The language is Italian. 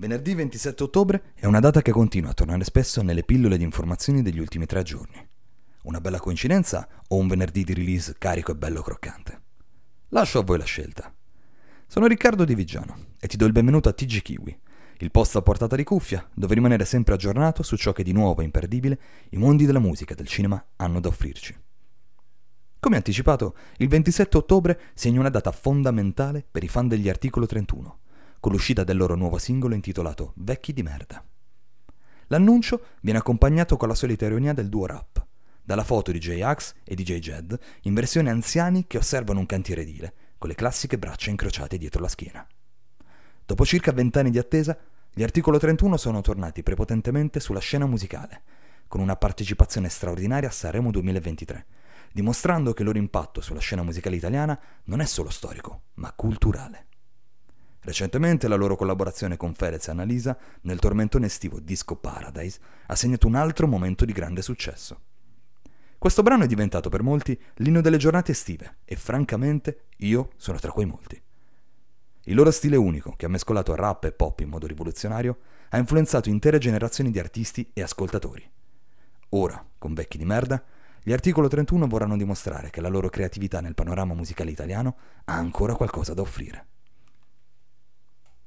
Venerdì 27 ottobre è una data che continua a tornare spesso nelle pillole di informazioni degli ultimi tre giorni. Una bella coincidenza o un venerdì di release carico e bello croccante? Lascio a voi la scelta. Sono Riccardo Di Vigiano e ti do il benvenuto a TG Kiwi, il post a portata di cuffia dove rimanere sempre aggiornato su ciò che di nuovo e imperdibile i mondi della musica e del cinema hanno da offrirci. Come anticipato, il 27 ottobre segna una data fondamentale per i fan degli Articolo 31 con l'uscita del loro nuovo singolo intitolato Vecchi di merda. L'annuncio viene accompagnato con la solita ironia del duo rap, dalla foto di J-Ax e di J-Jed in versione anziani che osservano un cantiere edile, con le classiche braccia incrociate dietro la schiena. Dopo circa vent'anni di attesa, gli Articolo 31 sono tornati prepotentemente sulla scena musicale, con una partecipazione straordinaria a Sanremo 2023, dimostrando che il loro impatto sulla scena musicale italiana non è solo storico, ma culturale. Recentemente la loro collaborazione con Fedez e Annalisa nel tormentone estivo Disco Paradise ha segnato un altro momento di grande successo. Questo brano è diventato per molti l'inno delle giornate estive e francamente io sono tra quei molti. Il loro stile unico, che ha mescolato rap e pop in modo rivoluzionario, ha influenzato intere generazioni di artisti e ascoltatori. Ora, con vecchi di merda, gli Articolo 31 vorranno dimostrare che la loro creatività nel panorama musicale italiano ha ancora qualcosa da offrire.